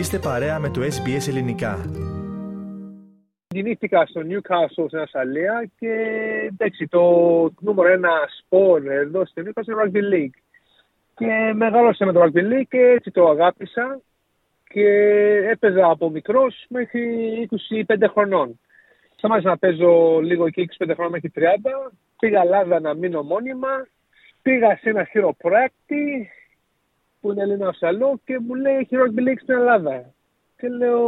Είστε παρέα με το SBS Ελληνικά. Γεννήθηκα στο Newcastle στην Ασαλία και εντάξει, το νούμερο ένα σπορ εδώ στο Newcastle είναι το Rugby League. Και μεγάλωσα με το Rugby League και έτσι το αγάπησα και έπαιζα από μικρός μέχρι 25 χρονών. Σταμάτησα να παίζω λίγο εκεί 25 χρόνια μέχρι 30. Πήγα Ελλάδα να μείνω μόνιμα. Πήγα σε ένα χειροπράκτη που είναι Έλληνα Ασαλό και μου λέει έχει Rugby League στην Ελλάδα. Και λέω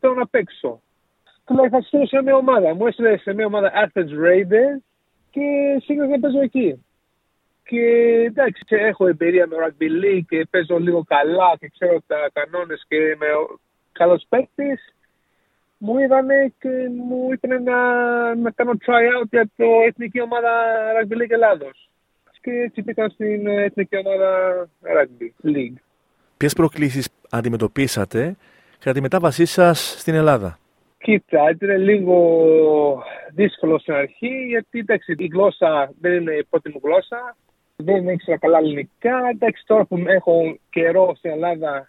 θέλω να παίξω. Και λέει θα στείλω σε μια ομάδα. Μου έστειλε σε μια ομάδα Athens Raiders και σίγουρα να παίζω εκεί. Και εντάξει, έχω εμπειρία με Rugby League και παίζω λίγο καλά και ξέρω τα κανόνες και είμαι καλός παίκτης. Μου είδανε και μου είπαν να, να κάνω try out για το εθνική ομάδα Rugby League Ελλάδος. Και έτσι πήγα στην εθνική ομάδα Rugby League. Ποιες προκλήσεις αντιμετωπίσατε κατά τη μετάβασή σας στην Ελλάδα; Κοίτα, ήταν λίγο δύσκολο στην αρχή γιατί εντάξει, η γλώσσα δεν είναι η πρώτη μου γλώσσα δεν ήξερα καλά ελληνικά. Εντάξει, τώρα που έχω καιρό στην Ελλάδα,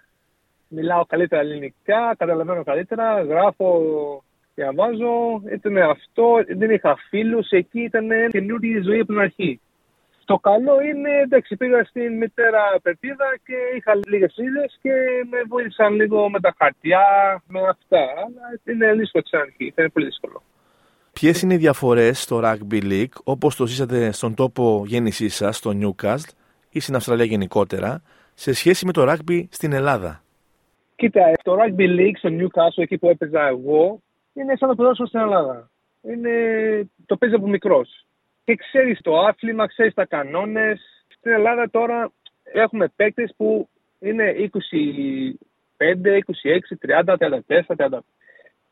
μιλάω καλύτερα ελληνικά, καταλαβαίνω καλύτερα, γράφω, διαβάζω. Ήταν αυτό, δεν είχα φίλους, εκεί ήταν καινούργια ζωή από την αρχή. Το καλό είναι, εντάξει, πήγα στην μητέρα πεπίδα και είχα λίγες είδε και με βοήθησαν λίγο με τα χαρτιά, με αυτά. Αλλά είναι δύσκολο στην αρχή, ήταν πολύ δύσκολο. Ποιες είναι οι διαφορές στο Rugby League όπως το ζήσατε στον τόπο γέννησής σας, στο Newcastle ή στην Αυστραλία γενικότερα, σε σχέση με το rugby στην Ελλάδα; Κοίτα, το Rugby League στο Newcastle, εκεί που έπαιζα εγώ, είναι σαν το ποδόσφαιρο στην Ελλάδα. Είναι... Το παίζει από μικρός. Και ξέρεις το άθλημα, ξέρεις τα κανόνες. Στην Ελλάδα τώρα έχουμε παίκτες που είναι 25, 26, 30, 34, 35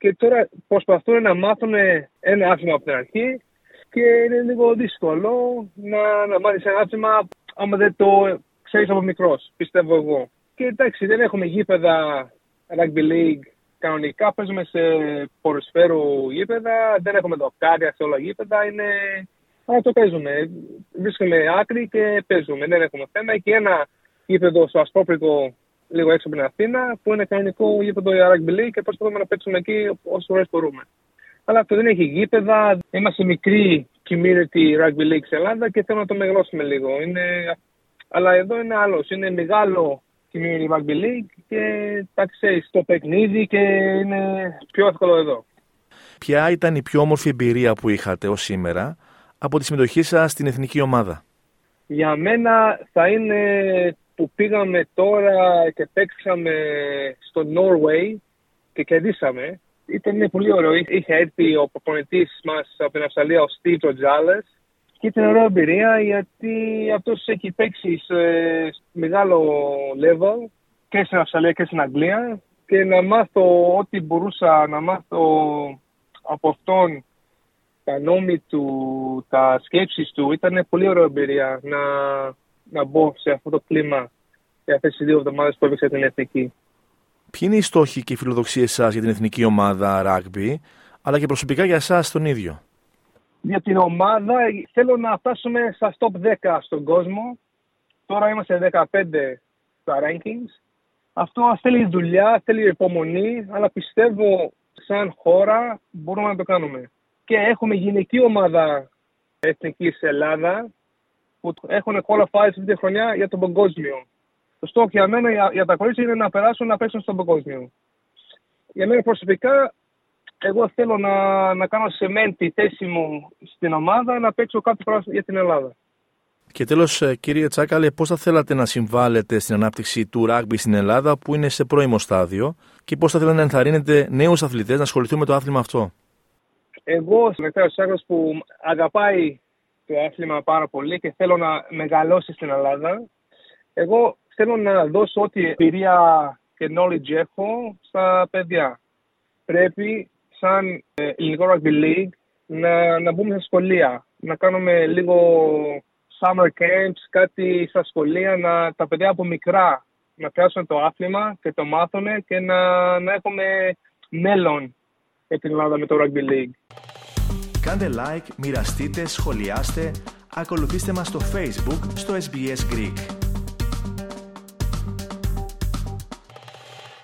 και τώρα προσπαθούν να μάθουν ένα άθλημα από την αρχή και είναι λίγο δύσκολο να, να μάθεις ένα άθλημα άμα δεν το ξέρεις από μικρός, πιστεύω εγώ. Και εντάξει, δεν έχουμε γήπεδα rugby league κανονικά. Παίζουμε σε ποροσφαίρου γήπεδα, δεν έχουμε δοκάρια σε όλα γήπεδα. Είναι... Αλλά το παίζουμε. Βρίσκουμε άκρη και παίζουμε. Δεν έχουμε θέμα. Και ένα γήπεδο στο Ασπρόπρικο λίγο έξω από την Αθήνα, που είναι κανονικό γήπεδο για rugby league και προσπαθούμε να παίξουμε εκεί όσο φορέ μπορούμε. Αλλά αυτό δεν έχει γήπεδα. Είμαστε μικρή community rugby league στην Ελλάδα και θέλουμε να το μεγαλώσουμε λίγο. Είναι... Αλλά εδώ είναι άλλος. Είναι μεγάλο community rugby league και τα ξέρεις το παιχνίδι και είναι πιο εύκολο εδώ. Ποια ήταν η πιο όμορφη εμπειρία που είχατε ως σήμερα; Από τη συμμετοχή σας στην εθνική ομάδα. Για μένα θα είναι που πήγαμε τώρα και παίξαμε στο Norway και κερδίσαμε. Ήταν πολύ ωραίο. Είχε έρθει ο προπονητής μας από την Αυστραλία, ο Steve Τζάλε. Και ήταν ωραία εμπειρία γιατί αυτός έχει παίξει σε μεγάλο level και στην Αυστραλία και στην Αγγλία. Και να μάθω ό,τι μπορούσα να μάθω από αυτόν τα νόμοι του, τα σκέψεις του. Ήταν πολύ ωραία εμπειρία να να μπω σε αυτό το κλίμα για αυτές τι δύο εβδομάδες που έπαιξα την εθνική. Ποιοι είναι οι στόχοι και οι φιλοδοξίες σας για την εθνική ομάδα rugby, αλλά και προσωπικά για εσάς τον ίδιο; Για την ομάδα θέλω να φτάσουμε στα top 10 στον κόσμο. Τώρα είμαστε 15 στα rankings. Αυτό θέλει δουλειά, θέλει υπομονή, αλλά πιστεύω σαν χώρα μπορούμε να το κάνουμε. Και έχουμε γυναική ομάδα εθνικής Ελλάδας που έχουν qualified αυτή τη χρονιά για τον παγκόσμιο. Το στόχο για μένα, για, για τα κορίτσια, είναι να περάσουν να παίξουν στον παγκόσμιο. Για μένα προσωπικά, εγώ θέλω να, να κάνω σε μεν τη θέση μου στην ομάδα, να παίξω κάθε φορά για την Ελλάδα. Και τέλος, ε, κύριε Τσάκαλε, πώς θα θέλατε να συμβάλλετε στην ανάπτυξη του ράγμπι στην Ελλάδα, που είναι σε πρώιμο στάδιο, και πώς θα θέλατε να ενθαρρύνετε νέους αθλητές να ασχοληθούν με το άθλημα αυτό; Εγώ, ο Τσάκαλε που αγαπάει το άθλημα πάρα πολύ και θέλω να μεγαλώσει στην Ελλάδα. Εγώ θέλω να δώσω ό,τι εμπειρία και knowledge έχω στα παιδιά. Πρέπει σαν ε, ελληνικό rugby league να, να μπούμε στα σχολεία, να κάνουμε λίγο summer camps, κάτι στα σχολεία, να τα παιδιά από μικρά να πιάσουν το άθλημα και το μάθουν και να, να έχουμε μέλλον για την Ελλάδα με το rugby league. Κάντε like, μοιραστείτε, σχολιάστε, ακολουθήστε μας στο Facebook στο SBS Greek.